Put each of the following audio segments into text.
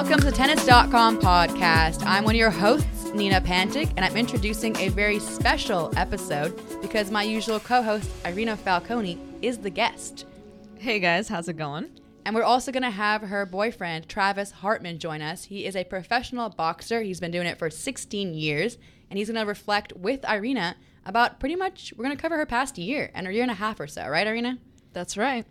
Welcome to the Tennis.com podcast. I'm one of your hosts, Nina Pantic, and I'm introducing a very special episode because my usual co host, Irina Falconi, is the guest. Hey guys, how's it going? And we're also going to have her boyfriend, Travis Hartman, join us. He is a professional boxer. He's been doing it for 16 years, and he's going to reflect with Irina about pretty much, we're going to cover her past year and a year and a half or so, right, Irina? That's right.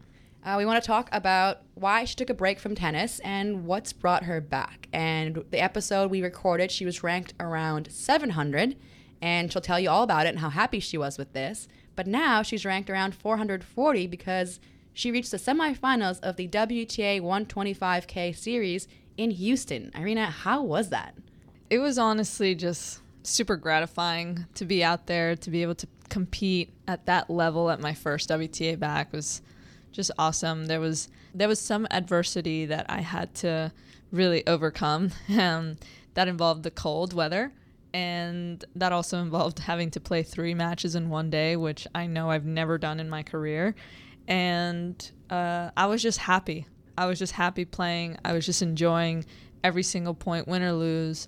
Uh, we want to talk about why she took a break from tennis and what's brought her back. And the episode we recorded, she was ranked around 700, and she'll tell you all about it and how happy she was with this. But now she's ranked around 440 because she reached the semifinals of the WTA 125K series in Houston. Irina, how was that? It was honestly just super gratifying to be out there, to be able to compete at that level at my first WTA back was just awesome. There was there was some adversity that I had to really overcome. Um, that involved the cold weather, and that also involved having to play three matches in one day, which I know I've never done in my career. And uh, I was just happy. I was just happy playing. I was just enjoying every single point, win or lose.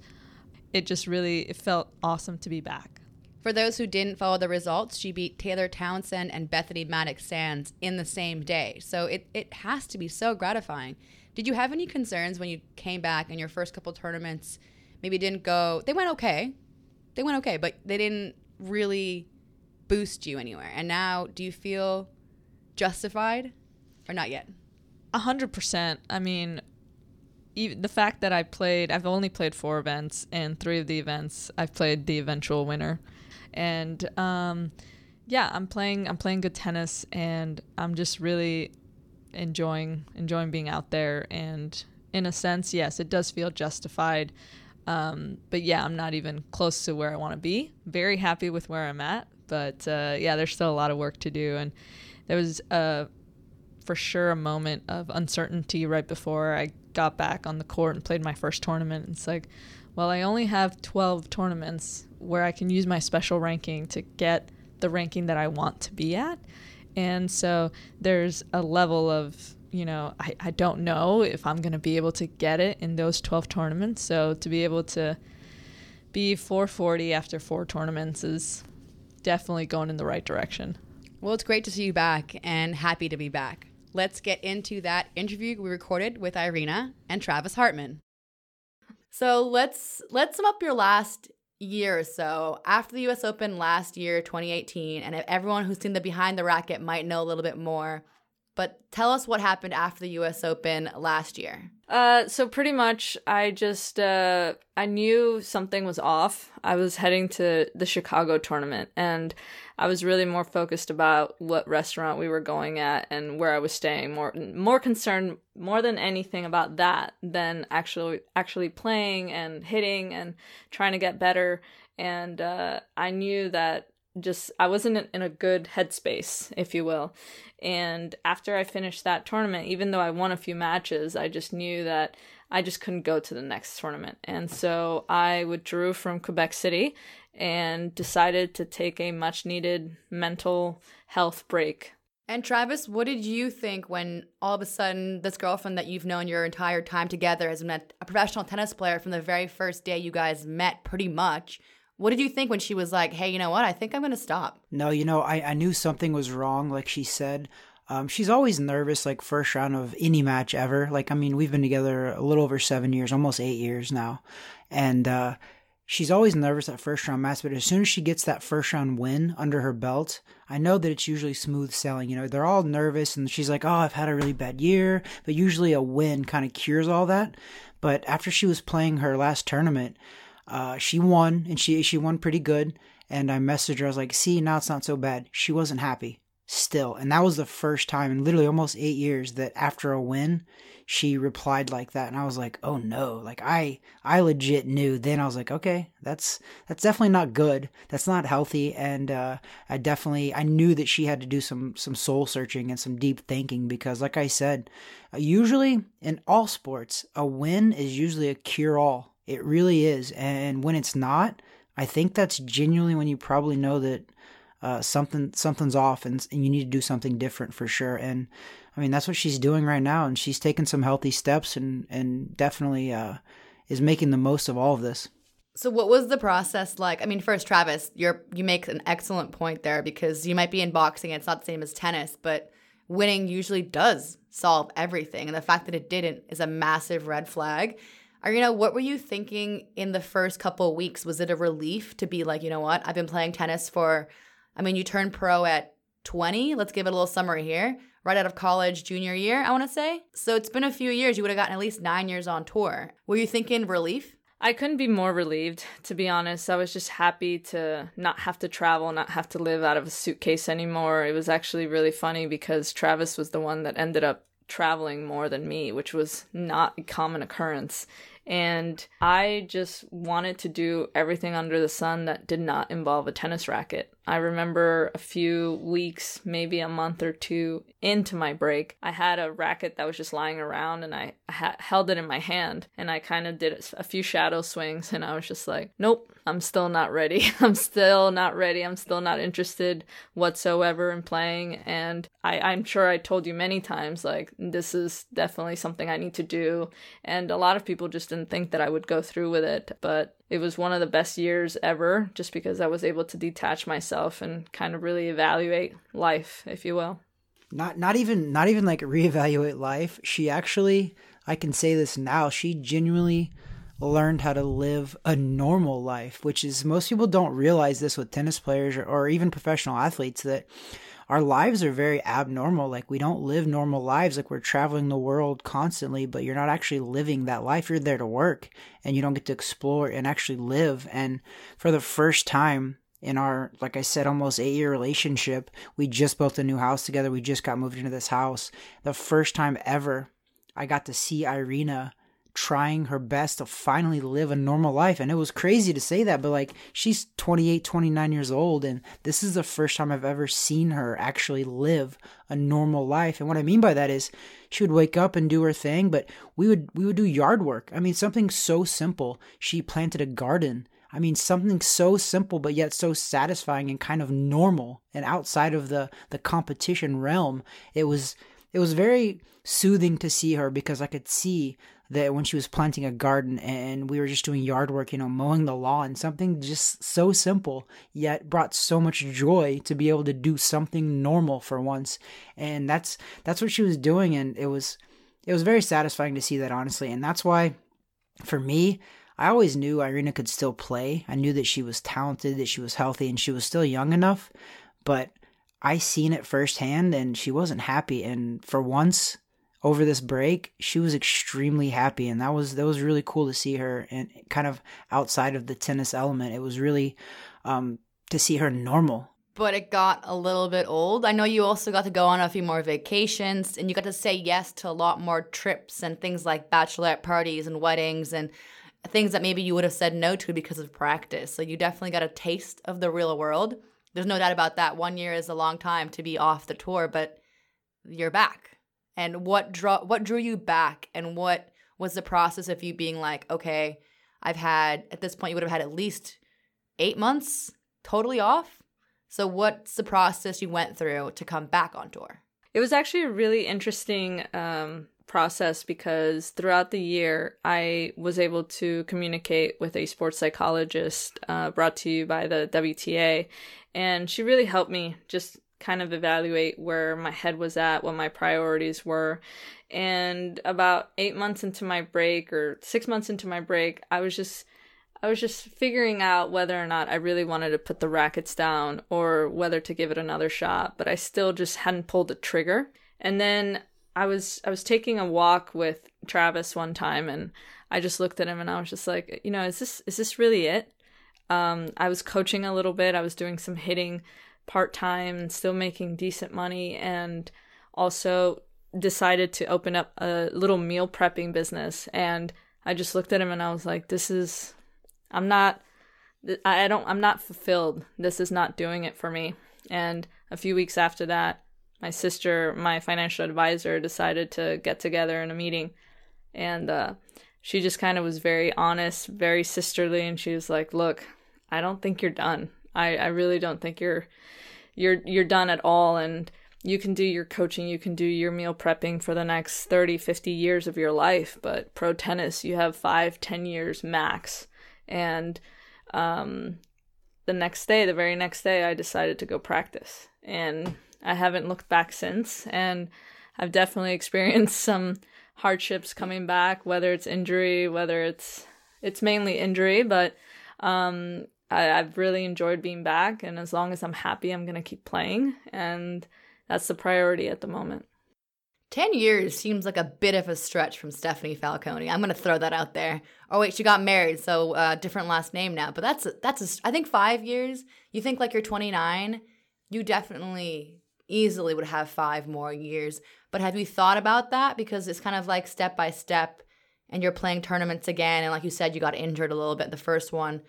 It just really it felt awesome to be back. For those who didn't follow the results, she beat Taylor Townsend and Bethany Mattek Sands in the same day. So it, it has to be so gratifying. Did you have any concerns when you came back in your first couple tournaments? Maybe didn't go, they went okay. They went okay, but they didn't really boost you anywhere. And now, do you feel justified or not yet? A hundred percent. I mean, the fact that I played, I've only played four events, and three of the events I've played the eventual winner and um, yeah, I'm playing I'm playing good tennis, and I'm just really enjoying enjoying being out there. And in a sense, yes, it does feel justified. Um, but yeah, I'm not even close to where I want to be. Very happy with where I'm at, but uh, yeah, there's still a lot of work to do. And there was uh, for sure a moment of uncertainty right before I got back on the court and played my first tournament. It's like, well, I only have 12 tournaments where I can use my special ranking to get the ranking that I want to be at. And so there's a level of, you know, I, I don't know if I'm going to be able to get it in those 12 tournaments. So to be able to be 440 after four tournaments is definitely going in the right direction. Well, it's great to see you back and happy to be back. Let's get into that interview we recorded with Irina and Travis Hartman. So let's let's sum up your last year or so after the US Open last year, 2018, and if everyone who's seen the behind the racket might know a little bit more. But tell us what happened after the US Open last year. Uh, so pretty much, I just uh, I knew something was off. I was heading to the Chicago tournament, and I was really more focused about what restaurant we were going at and where I was staying. More more concerned more than anything about that than actually actually playing and hitting and trying to get better. And uh, I knew that just I wasn't in a good headspace, if you will. And after I finished that tournament, even though I won a few matches, I just knew that I just couldn't go to the next tournament. And so I withdrew from Quebec City and decided to take a much needed mental health break. And Travis, what did you think when all of a sudden this girlfriend that you've known your entire time together has met a professional tennis player from the very first day you guys met, pretty much? What did you think when she was like, hey, you know what? I think I'm going to stop? No, you know, I, I knew something was wrong, like she said. Um, she's always nervous, like first round of any match ever. Like, I mean, we've been together a little over seven years, almost eight years now. And uh, she's always nervous at first round match, but as soon as she gets that first round win under her belt, I know that it's usually smooth sailing. You know, they're all nervous and she's like, oh, I've had a really bad year. But usually a win kind of cures all that. But after she was playing her last tournament, uh, she won and she she won pretty good. And I messaged her. I was like, see, now it's not so bad. She wasn't happy still. And that was the first time in literally almost eight years that after a win, she replied like that. And I was like, oh no. Like I, I legit knew then I was like, okay, that's, that's definitely not good. That's not healthy. And, uh, I definitely, I knew that she had to do some, some soul searching and some deep thinking because like I said, usually in all sports, a win is usually a cure all. It really is. And when it's not, I think that's genuinely when you probably know that uh, something something's off and, and you need to do something different for sure. And I mean that's what she's doing right now, and she's taking some healthy steps and and definitely uh, is making the most of all of this. So what was the process like? I mean, first, Travis, you're you make an excellent point there because you might be in boxing, it's not the same as tennis, but winning usually does solve everything, and the fact that it didn't is a massive red flag. Irina, what were you thinking in the first couple weeks? Was it a relief to be like, you know what, I've been playing tennis for, I mean, you turned pro at 20. Let's give it a little summary here. Right out of college, junior year, I want to say. So it's been a few years. You would have gotten at least nine years on tour. Were you thinking relief? I couldn't be more relieved, to be honest. I was just happy to not have to travel, not have to live out of a suitcase anymore. It was actually really funny because Travis was the one that ended up traveling more than me, which was not a common occurrence. And I just wanted to do everything under the sun that did not involve a tennis racket. I remember a few weeks, maybe a month or two into my break, I had a racket that was just lying around and I ha- held it in my hand and I kind of did a few shadow swings and I was just like, nope, I'm still not ready. I'm still not ready. I'm still not interested whatsoever in playing. And I, I'm sure I told you many times, like, this is definitely something I need to do. And a lot of people just didn't think that I would go through with it. But it was one of the best years ever just because I was able to detach myself and kind of really evaluate life, if you will. Not not even not even like reevaluate life. She actually I can say this now, she genuinely learned how to live a normal life, which is most people don't realize this with tennis players or, or even professional athletes that our lives are very abnormal. Like we don't live normal lives. Like we're traveling the world constantly, but you're not actually living that life. You're there to work and you don't get to explore and actually live. And for the first time in our, like I said, almost eight year relationship, we just built a new house together. We just got moved into this house. The first time ever I got to see Irina trying her best to finally live a normal life. And it was crazy to say that, but like she's 28, 29 years old. And this is the first time I've ever seen her actually live a normal life. And what I mean by that is she would wake up and do her thing, but we would, we would do yard work. I mean, something so simple. She planted a garden. I mean, something so simple, but yet so satisfying and kind of normal and outside of the, the competition realm. It was, it was very soothing to see her because I could see that when she was planting a garden and we were just doing yard work, you know, mowing the lawn, something just so simple, yet brought so much joy to be able to do something normal for once. And that's that's what she was doing and it was it was very satisfying to see that honestly. And that's why for me, I always knew Irina could still play. I knew that she was talented, that she was healthy, and she was still young enough. But I seen it firsthand and she wasn't happy. And for once, over this break, she was extremely happy, and that was that was really cool to see her and kind of outside of the tennis element. It was really um, to see her normal. But it got a little bit old. I know you also got to go on a few more vacations, and you got to say yes to a lot more trips and things like bachelorette parties and weddings and things that maybe you would have said no to because of practice. So you definitely got a taste of the real world. There's no doubt about that. One year is a long time to be off the tour, but you're back and what drew what drew you back and what was the process of you being like okay i've had at this point you would have had at least eight months totally off. So what's the process you went through to come back on tour? It was actually a really interesting um, process because throughout the year i was able to communicate with a sports psychologist uh, brought to you by the wta and she really helped me just kind of evaluate where my head was at, what my priorities were. And about eight months into my break or six months into my break, I was just I was just figuring out whether or not I really wanted to put the rackets down or whether to give it another shot, but I still just hadn't pulled the trigger. And then I was I was taking a walk with Travis one time and I just looked at him and I was just like, you know, is this is this really it? Um, I was coaching a little bit. I was doing some hitting part time, still making decent money, and also decided to open up a little meal prepping business. And I just looked at him and I was like, "This is, I'm not, I don't, I'm not fulfilled. This is not doing it for me." And a few weeks after that, my sister, my financial advisor, decided to get together in a meeting, and uh, she just kind of was very honest, very sisterly, and she was like, "Look, I don't think you're done. I, I really don't think you're you're you're done at all and you can do your coaching, you can do your meal prepping for the next 30, 50 years of your life, but pro tennis, you have five, ten years max. And um, the next day, the very next day, I decided to go practice. And I haven't looked back since. And I've definitely experienced some hardships coming back, whether it's injury, whether it's it's mainly injury, but um, I, have really enjoyed being back, and as long as I'm happy, I'm gonna keep playing, and that's the priority at the moment. 10 years seems like a bit of a stretch from Stephanie Falconi. I'm going to throw that out there. Oh wait, she got married, so uh, different last name now. But that's that's a, I think 5 years. You think like you're 29, you definitely easily would have 5 more years. But have you thought about that because it's kind of like step by step and you're playing tournaments again and like you said you got injured a little bit the first one.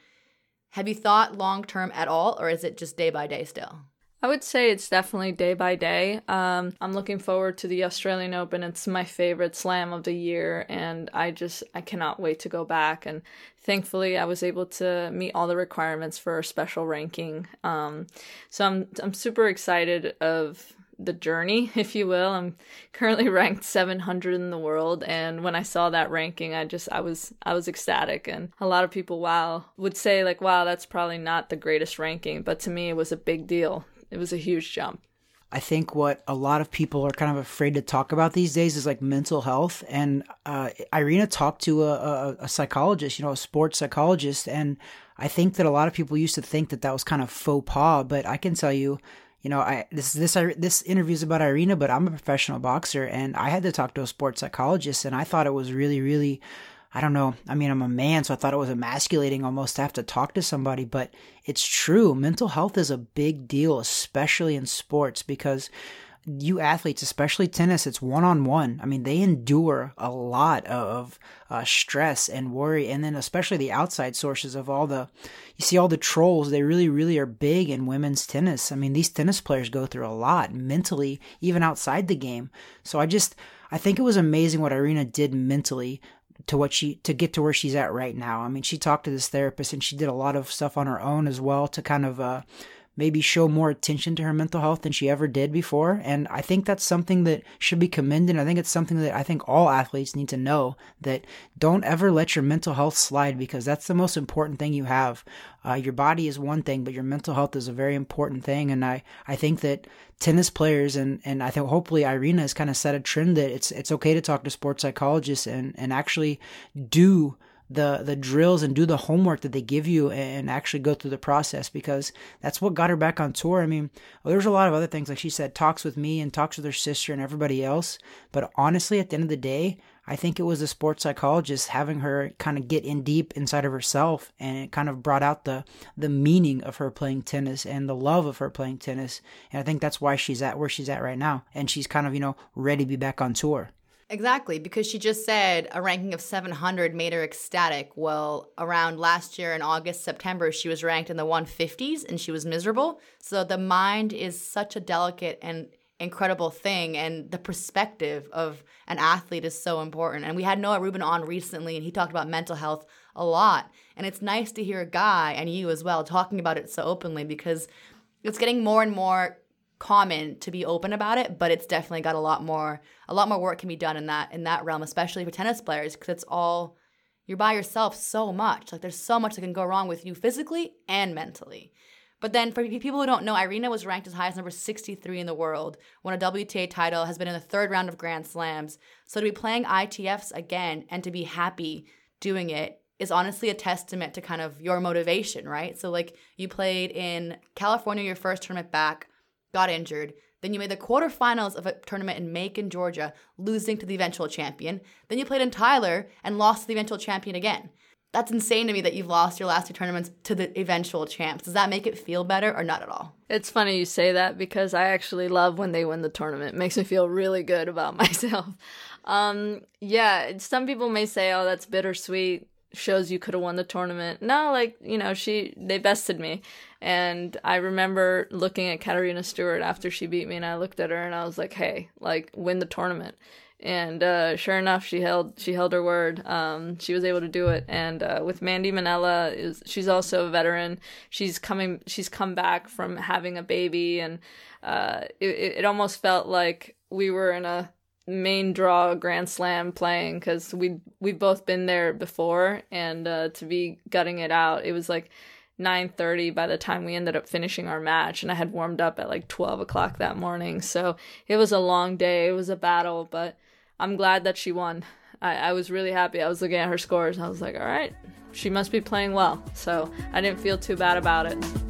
Have you thought long term at all, or is it just day by day still? I would say it's definitely day by day. Um, I'm looking forward to the Australian Open. It's my favorite slam of the year, and I just I cannot wait to go back. And thankfully, I was able to meet all the requirements for a special ranking. Um, so I'm I'm super excited of the journey, if you will. I'm currently ranked 700 in the world, and when I saw that ranking, I just I was I was ecstatic. And a lot of people, wow, would say like, wow, that's probably not the greatest ranking, but to me, it was a big deal. It was a huge jump. I think what a lot of people are kind of afraid to talk about these days is like mental health. And uh, Irina talked to a, a, a psychologist, you know, a sports psychologist, and I think that a lot of people used to think that that was kind of faux pas. But I can tell you, you know, I this this this interview is about Irina, but I'm a professional boxer, and I had to talk to a sports psychologist, and I thought it was really, really, I don't know. I mean, I'm a man, so I thought it was emasculating almost to have to talk to somebody, but it's true. Mental health is a big deal, especially in sports, because you athletes, especially tennis, it's one on one. I mean, they endure a lot of uh, stress and worry, and then especially the outside sources of all the, you see all the trolls. They really, really are big in women's tennis. I mean, these tennis players go through a lot mentally, even outside the game. So I just, I think it was amazing what Irina did mentally to what she to get to where she's at right now. I mean, she talked to this therapist and she did a lot of stuff on her own as well to kind of uh, maybe show more attention to her mental health than she ever did before. And I think that's something that should be commended. I think it's something that I think all athletes need to know that don't ever let your mental health slide because that's the most important thing you have. Uh, your body is one thing, but your mental health is a very important thing. And I, I think that tennis players and, and I think hopefully Irina has kind of set a trend that it's, it's okay to talk to sports psychologists and, and actually do the the drills and do the homework that they give you and actually go through the process because that's what got her back on tour. I mean, there's a lot of other things like she said talks with me and talks with her sister and everybody else, but honestly at the end of the day, I think it was the sports psychologist having her kind of get in deep inside of herself and it kind of brought out the the meaning of her playing tennis and the love of her playing tennis. And I think that's why she's at where she's at right now and she's kind of, you know, ready to be back on tour. Exactly, because she just said a ranking of 700 made her ecstatic. Well, around last year in August, September, she was ranked in the 150s and she was miserable. So the mind is such a delicate and incredible thing, and the perspective of an athlete is so important. And we had Noah Rubin on recently, and he talked about mental health a lot. And it's nice to hear a guy and you as well talking about it so openly because it's getting more and more common to be open about it, but it's definitely got a lot more a lot more work can be done in that in that realm, especially for tennis players because it's all you're by yourself so much. Like there's so much that can go wrong with you physically and mentally. But then for people who don't know, Irina was ranked as high as number 63 in the world, won a WTA title, has been in the third round of Grand Slams. So to be playing ITFs again and to be happy doing it is honestly a testament to kind of your motivation, right? So like you played in California your first tournament back, got injured. Then you made the quarterfinals of a tournament in Macon, Georgia, losing to the eventual champion. Then you played in Tyler and lost to the eventual champion again. that's insane to me that you've lost your last two tournaments to the eventual champs. Does that make it feel better or not at all? It's funny you say that because I actually love when they win the tournament. It makes me feel really good about myself. Um, yeah, some people may say, "Oh, that's bittersweet." Shows you could have won the tournament. No, like you know, she they bested me, and I remember looking at Katarina Stewart after she beat me, and I looked at her and I was like, "Hey, like win the tournament." and uh, sure enough, she held she held her word. Um, she was able to do it. And uh, with Mandy Minella, is she's also a veteran. She's coming. She's come back from having a baby, and uh, it, it almost felt like we were in a main draw Grand Slam playing because we we've both been there before, and uh, to be gutting it out, it was like. 9:30 by the time we ended up finishing our match and I had warmed up at like 12 o'clock that morning so it was a long day it was a battle but I'm glad that she won. I, I was really happy. I was looking at her scores. I was like, all right, she must be playing well. So I didn't feel too bad about it.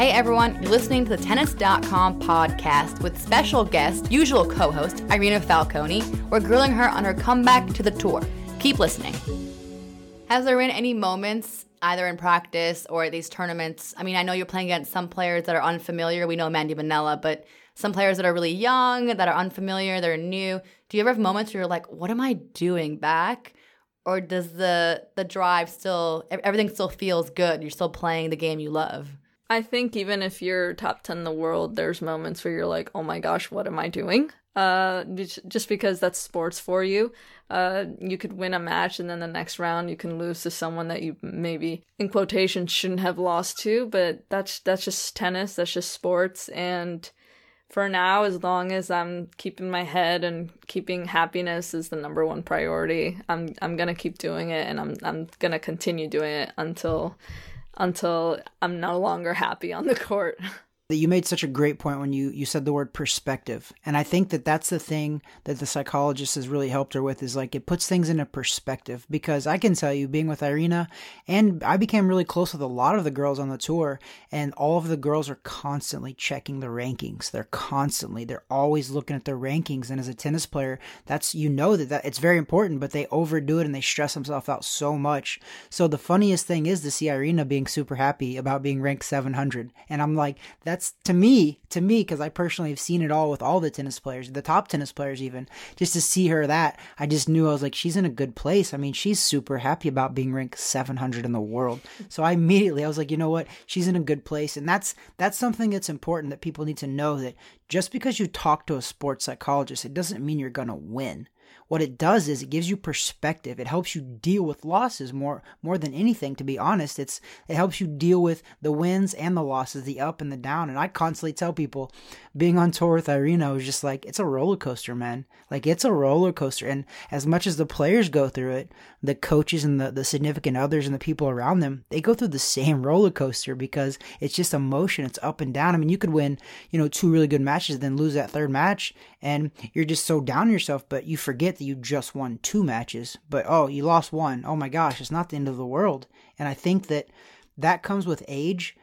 Hey everyone, you're listening to the Tennis.com podcast with special guest, usual co host, Irina Falconi. We're grilling her on her comeback to the tour. Keep listening. Has there been any moments, either in practice or at these tournaments? I mean, I know you're playing against some players that are unfamiliar. We know Mandy Minella, but some players that are really young, that are unfamiliar, that are new. Do you ever have moments where you're like, what am I doing back? Or does the the drive still everything still feels good? You're still playing the game you love? I think even if you're top 10 in the world, there's moments where you're like, oh my gosh, what am I doing? Uh, just because that's sports for you. Uh, you could win a match and then the next round you can lose to someone that you maybe in quotation shouldn't have lost to, but that's that's just tennis, that's just sports and for now as long as I'm keeping my head and keeping happiness is the number one priority, I'm I'm going to keep doing it and I'm I'm going to continue doing it until until I'm no longer happy on the court. you made such a great point when you you said the word perspective. And i think that that's the thing that the psychologist has really helped her with is like it puts things into perspective. Because i can tell you being with irina and i became really close with a lot of the girls on the tour and all of the girls are constantly checking the rankings. They're constantly they're always looking at their rankings. And as a tennis player that's you know that, that it's very important but they overdo it and they stress themselves out so much. So the funniest thing is to see irina being super happy about being ranked 700 and i'm like that's that's to me, to me, because I personally have seen it all with all the tennis players, the top tennis players, even just to see her that, I just knew I was like, she's in a good place. I mean, she's super happy about being ranked 700 in the world. So I immediately, I was like, you know what? She's in a good place. And that's, that's something that's important that people need to know that just because you talk to a sports psychologist, it doesn't mean you're going to win what it does is it gives you perspective. It helps you deal with losses more more than anything. To be honest, it's it helps you deal with the wins and the losses, the up and the down. And I constantly tell people, being on tour with Irina was just like it's a roller coaster, man. Like it's a roller coaster. And as much as the players go through it, the coaches and the the significant others and the people around them, they go through the same roller coaster because it's just emotion. It's up and down. I mean, you could win, you know, two really good matches, then lose that third match, and you're just so down yourself, but you forget that you just won two matches, but oh, you lost one. Oh my gosh, it's not the end of the world. And I think that that comes with age,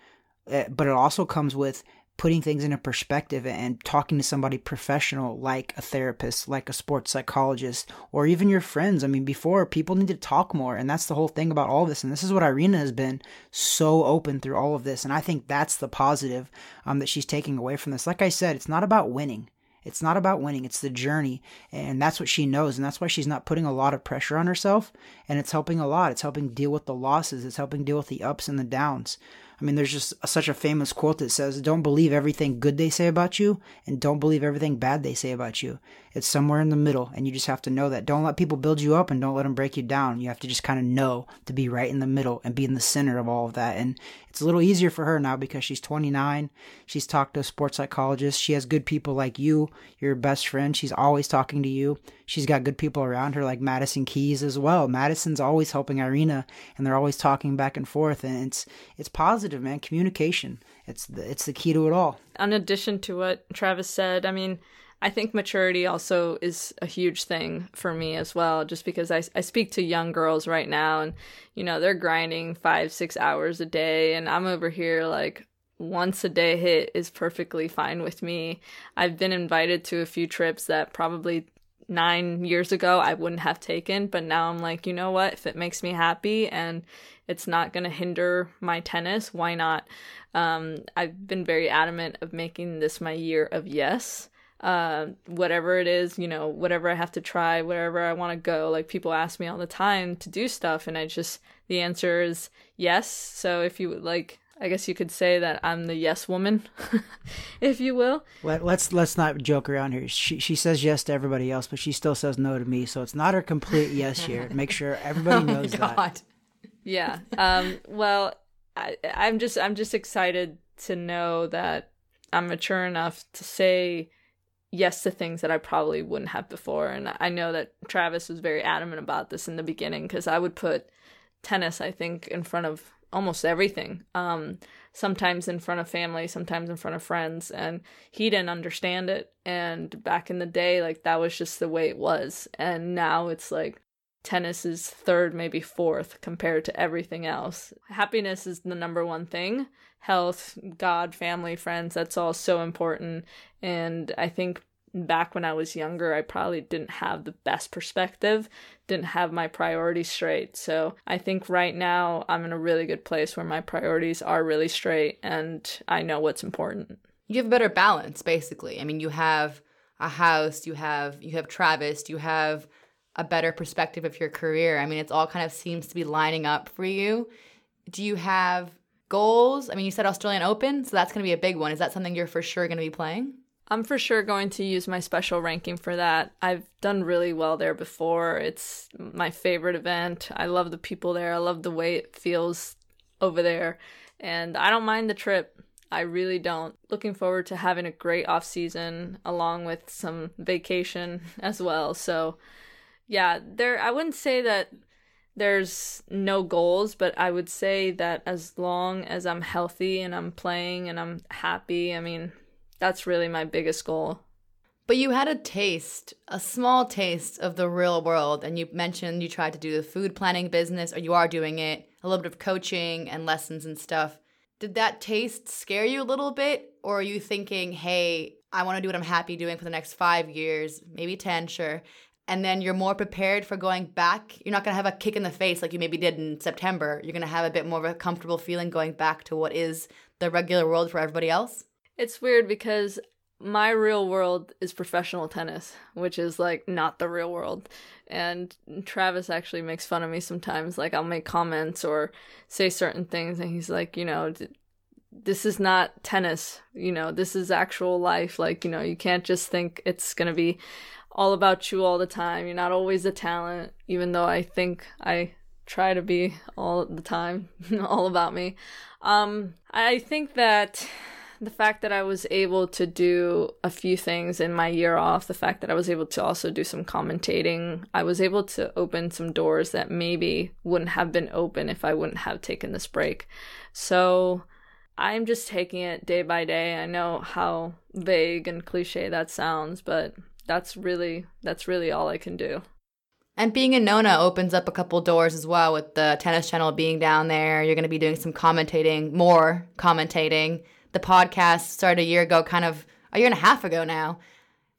uh, but it also comes with putting things into perspective and talking to somebody professional like a therapist, like a sports psychologist, or even your friends. I mean, before people need to talk more, and that's the whole thing about all this. And this is what Irina has been so open through all of this, and I think that's the positive um, that she's taking away from this. Like I said, it's not about winning. It's not about winning, it's the journey. And that's what she knows. And that's why she's not putting a lot of pressure on herself. And it's helping a lot. It's helping deal with the losses, it's helping deal with the ups and the downs. I mean, there's just such a famous quote that says, "Don't believe everything good they say about you, and don't believe everything bad they say about you." It's somewhere in the middle, and you just have to know that. Don't let people build you up, and don't let them break you down. You have to just kind of know to be right in the middle and be in the center of all of that. And it's a little easier for her now because she's 29. She's talked to a sports psychologist. She has good people like you, your best friend. She's always talking to you. She's got good people around her like Madison Keys as well. Madison's always helping Irina, and they're always talking back and forth. And it's it's positive, man. Communication. It's the, it's the key to it all. In addition to what Travis said, I mean. I think maturity also is a huge thing for me as well, just because I, I speak to young girls right now and, you know, they're grinding five, six hours a day. And I'm over here like, once a day hit is perfectly fine with me. I've been invited to a few trips that probably nine years ago I wouldn't have taken, but now I'm like, you know what? If it makes me happy and it's not going to hinder my tennis, why not? Um, I've been very adamant of making this my year of yes uh, whatever it is, you know, whatever I have to try, wherever I want to go. Like people ask me all the time to do stuff, and I just the answer is yes. So if you like, I guess you could say that I'm the yes woman, if you will. Let, let's let's not joke around here. She she says yes to everybody else, but she still says no to me. So it's not her complete yes here. Make sure everybody oh knows that. Yeah. Um. Well, I, I'm just I'm just excited to know that I'm mature enough to say yes to things that I probably wouldn't have before. And I know that Travis was very adamant about this in the beginning because I would put tennis, I think, in front of almost everything. Um, sometimes in front of family, sometimes in front of friends, and he didn't understand it. And back in the day, like that was just the way it was. And now it's like tennis is third, maybe fourth compared to everything else. Happiness is the number one thing. Health, God, family, friends, that's all so important. And I think back when I was younger, I probably didn't have the best perspective, didn't have my priorities straight. So I think right now I'm in a really good place where my priorities are really straight and I know what's important. You have a better balance, basically. I mean, you have a house, you have you have Travis, you have a better perspective of your career. I mean, it's all kind of seems to be lining up for you. Do you have goals? I mean, you said Australian Open, so that's going to be a big one. Is that something you're for sure going to be playing? I'm for sure going to use my special ranking for that. I've done really well there before. It's my favorite event. I love the people there. I love the way it feels over there. And I don't mind the trip. I really don't. Looking forward to having a great off season along with some vacation as well. So, yeah, there I wouldn't say that there's no goals, but I would say that as long as I'm healthy and I'm playing and I'm happy, I mean, that's really my biggest goal. But you had a taste, a small taste of the real world, and you mentioned you tried to do the food planning business, or you are doing it, a little bit of coaching and lessons and stuff. Did that taste scare you a little bit, or are you thinking, hey, I want to do what I'm happy doing for the next five years, maybe 10, sure, and then you're more prepared for going back. You're not going to have a kick in the face like you maybe did in September. You're going to have a bit more of a comfortable feeling going back to what is the regular world for everybody else. It's weird because my real world is professional tennis, which is like not the real world. And Travis actually makes fun of me sometimes. Like I'll make comments or say certain things, and he's like, you know, this is not tennis. You know, this is actual life. Like, you know, you can't just think it's going to be all about you all the time. You're not always a talent, even though I think I try to be all the time, all about me. Um, I think that the fact that I was able to do a few things in my year off, the fact that I was able to also do some commentating, I was able to open some doors that maybe wouldn't have been open if I wouldn't have taken this break. So I'm just taking it day by day. I know how vague and cliche that sounds, but that's really that's really all I can do. And being in Nona opens up a couple doors as well with the tennis channel being down there. You're going to be doing some commentating, more commentating. The podcast started a year ago, kind of a year and a half ago now.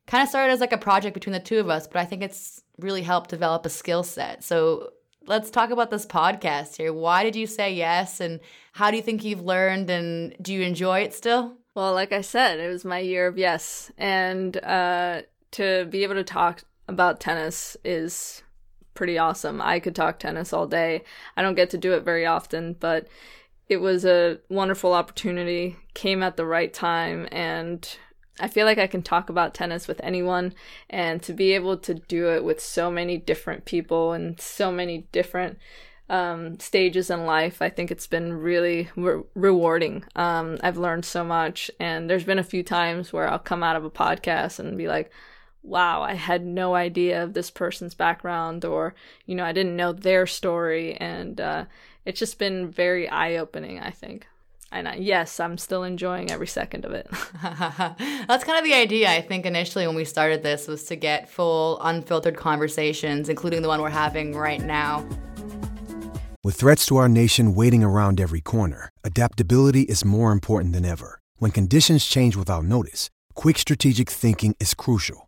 Kind of started as like a project between the two of us, but I think it's really helped develop a skill set. So let's talk about this podcast here. Why did you say yes? And how do you think you've learned? And do you enjoy it still? Well, like I said, it was my year of yes. And uh, to be able to talk about tennis is pretty awesome. I could talk tennis all day. I don't get to do it very often, but it was a wonderful opportunity, came at the right time, and I feel like I can talk about tennis with anyone. And to be able to do it with so many different people and so many different um, stages in life, I think it's been really re- rewarding. Um, I've learned so much, and there's been a few times where I'll come out of a podcast and be like, wow, I had no idea of this person's background, or, you know, I didn't know their story. And uh, it's just been very eye opening, I think. And I, yes, I'm still enjoying every second of it. That's kind of the idea, I think, initially when we started this was to get full, unfiltered conversations, including the one we're having right now. With threats to our nation waiting around every corner, adaptability is more important than ever. When conditions change without notice, quick strategic thinking is crucial.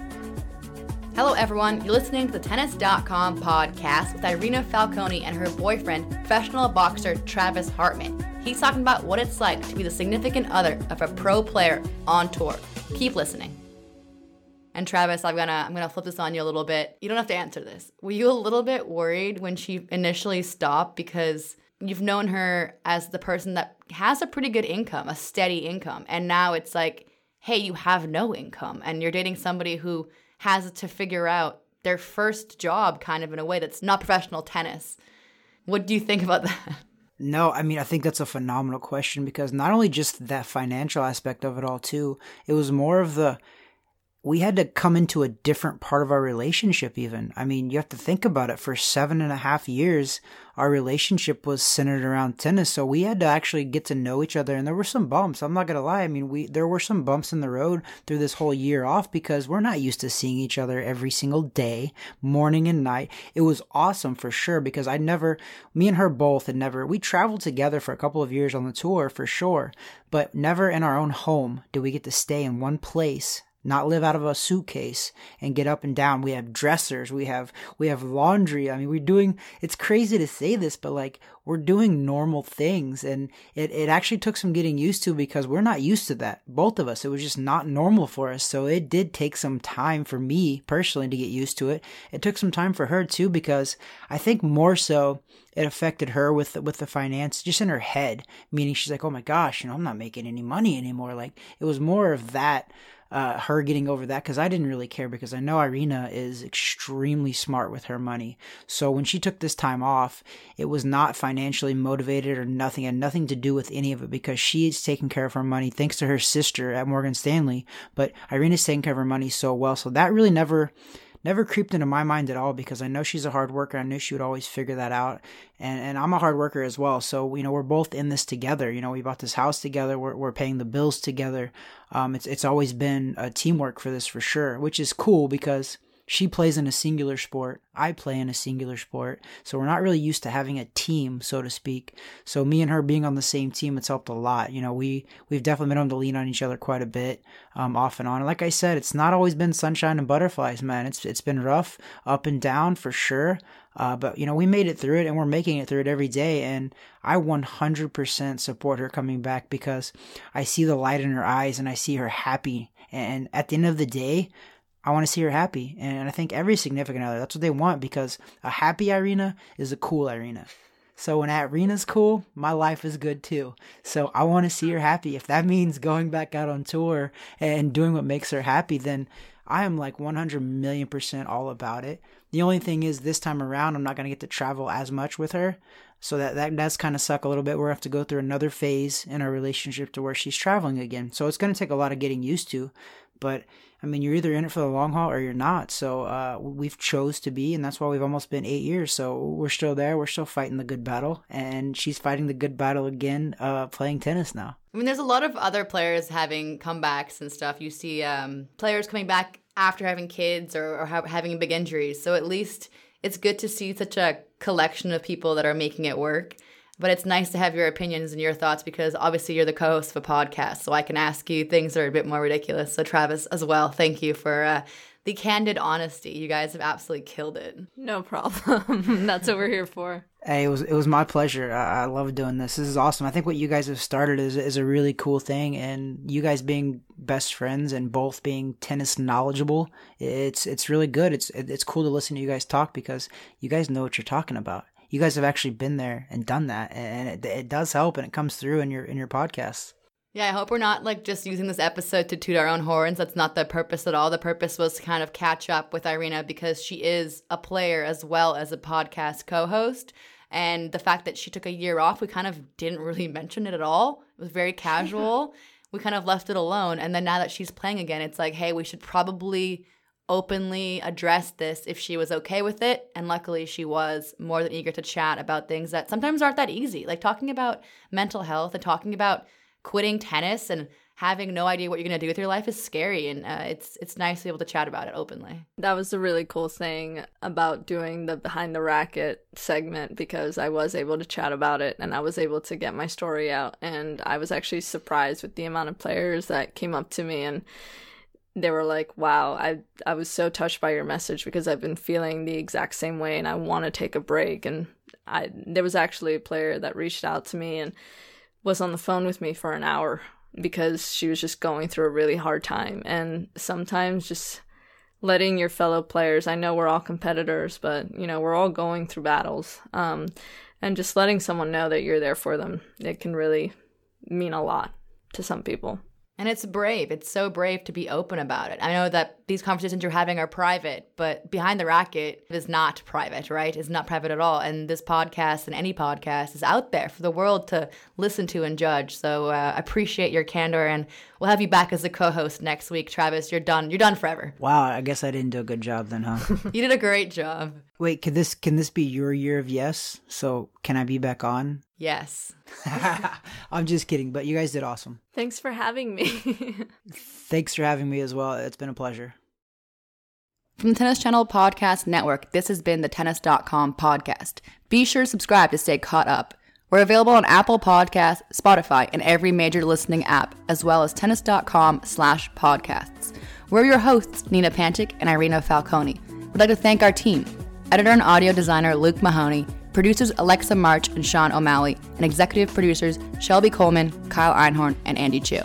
Hello, everyone. You're listening to the Tennis.com podcast with Irina Falconi and her boyfriend, professional boxer Travis Hartman. He's talking about what it's like to be the significant other of a pro player on tour. Keep listening. And Travis, I'm gonna I'm gonna flip this on you a little bit. You don't have to answer this. Were you a little bit worried when she initially stopped because you've known her as the person that has a pretty good income, a steady income, and now it's like, hey, you have no income, and you're dating somebody who has to figure out their first job, kind of in a way that's not professional tennis. What do you think about that? No, I mean, I think that's a phenomenal question because not only just that financial aspect of it all, too, it was more of the we had to come into a different part of our relationship even. I mean you have to think about it. For seven and a half years our relationship was centered around tennis. So we had to actually get to know each other. And there were some bumps. I'm not gonna lie. I mean we there were some bumps in the road through this whole year off because we're not used to seeing each other every single day morning and night. It was awesome for sure because i never me and her both had never we traveled together for a couple of years on the tour for sure but never in our own home did we get to stay in one place not live out of a suitcase and get up and down. We have dressers, we have we have laundry. I mean, we're doing it's crazy to say this, but like we're doing normal things and it, it actually took some getting used to because we're not used to that. Both of us. It was just not normal for us. So it did take some time for me personally to get used to it. It took some time for her too because I think more so it affected her with with the finance just in her head, meaning she's like, "Oh my gosh, you know, I'm not making any money anymore." Like it was more of that uh, her getting over that because I didn't really care because I know Irina is extremely smart with her money. So when she took this time off, it was not financially motivated or nothing, had nothing to do with any of it because she's taking care of her money thanks to her sister at Morgan Stanley. But Irina's taking care of her money so well. So that really never never creeped into my mind at all because I know she's a hard worker. I knew she would always figure that out. And, and I'm a hard worker as well. So, you know, we're both in this together. You know, we bought this house together. We're, we're paying the bills together. Um, it's, it's always been a teamwork for this for sure, which is cool because she plays in a singular sport. I play in a singular sport. So we're not really used to having a team, so to speak. So me and her being on the same team, it's helped a lot. You know, we, we've definitely been able to lean on each other quite a bit, um, off and on. And like I said, it's not always been sunshine and butterflies, man. It's, it's been rough, up and down for sure. Uh, but you know, we made it through it and we're making it through it every day. And I 100% support her coming back because I see the light in her eyes and I see her happy. And at the end of the day, I want to see her happy. And I think every significant other, that's what they want because a happy Irina is a cool Irina. So when Irina's cool, my life is good too. So I want to see her happy. If that means going back out on tour and doing what makes her happy, then I am like 100 million percent all about it. The only thing is this time around, I'm not going to get to travel as much with her. So that, that does kind of suck a little bit. We'll have to go through another phase in our relationship to where she's traveling again. So it's going to take a lot of getting used to. But I mean, you're either in it for the long haul or you're not. So uh, we've chose to be, and that's why we've almost been eight years. So we're still there. We're still fighting the good battle, and she's fighting the good battle again, uh, playing tennis now. I mean, there's a lot of other players having comebacks and stuff. You see um, players coming back after having kids or, or ha- having big injuries. So at least it's good to see such a collection of people that are making it work but it's nice to have your opinions and your thoughts because obviously you're the co-host of a podcast so i can ask you things that are a bit more ridiculous so travis as well thank you for uh, the candid honesty. You guys have absolutely killed it. No problem. That's what we're here for. Hey, it was it was my pleasure. I, I love doing this. This is awesome. I think what you guys have started is is a really cool thing, and you guys being best friends and both being tennis knowledgeable, it's it's really good. It's it's cool to listen to you guys talk because you guys know what you're talking about. You guys have actually been there and done that, and it, it does help, and it comes through in your in your podcasts. Yeah, I hope we're not like just using this episode to toot our own horns. That's not the purpose at all. The purpose was to kind of catch up with Irina because she is a player as well as a podcast co host. And the fact that she took a year off, we kind of didn't really mention it at all. It was very casual. we kind of left it alone. And then now that she's playing again, it's like, hey, we should probably openly address this if she was okay with it. And luckily, she was more than eager to chat about things that sometimes aren't that easy, like talking about mental health and talking about quitting tennis and having no idea what you're going to do with your life is scary. And uh, it's it's nice to be able to chat about it openly. That was the really cool thing about doing the behind the racquet segment because i was able to chat about it and i was able to get my story out. And i was actually surprised with the amount of players that came up to me and they were like wow i i was so touched by your message because i've been feeling the exact same way and i want to take a break and i there was actually a player that reached out to me and was on the phone with me for an hour because she was just going through a really hard time. And sometimes just letting your fellow players, I know we're all competitors, but you know, we're all going through battles. Um, and just letting someone know that you're there for them, it can really mean a lot to some people. And it's brave. It's so brave to be open about it. I know that these conversations you're having are private, but behind the racquet is not private, right? It's not private at all. And this podcast and any podcast is out there for the world to listen to and judge. So uh, appreciate your candor, and we'll have you back as a co-host next week, Travis. You're done. You're done forever. Wow, I guess I didn't do a good job then, huh? you did a great job. Wait, can this can this be your year of yes? So can I be back on? Yes. I'm just kidding, but you guys did awesome. Thanks for having me. Thanks for having me as well. It's been a pleasure. From the Tennis Channel Podcast Network, this has been the Tennis.com podcast. Be sure to subscribe to stay caught up. We're available on Apple Podcasts, Spotify, and every major listening app, as well as tennis.com slash podcasts. We're your hosts, Nina Pantic and Irina Falconi. We'd like to thank our team, editor and audio designer Luke Mahoney, producers Alexa March and Sean O'Malley, and executive producers Shelby Coleman, Kyle Einhorn, and Andy Chu.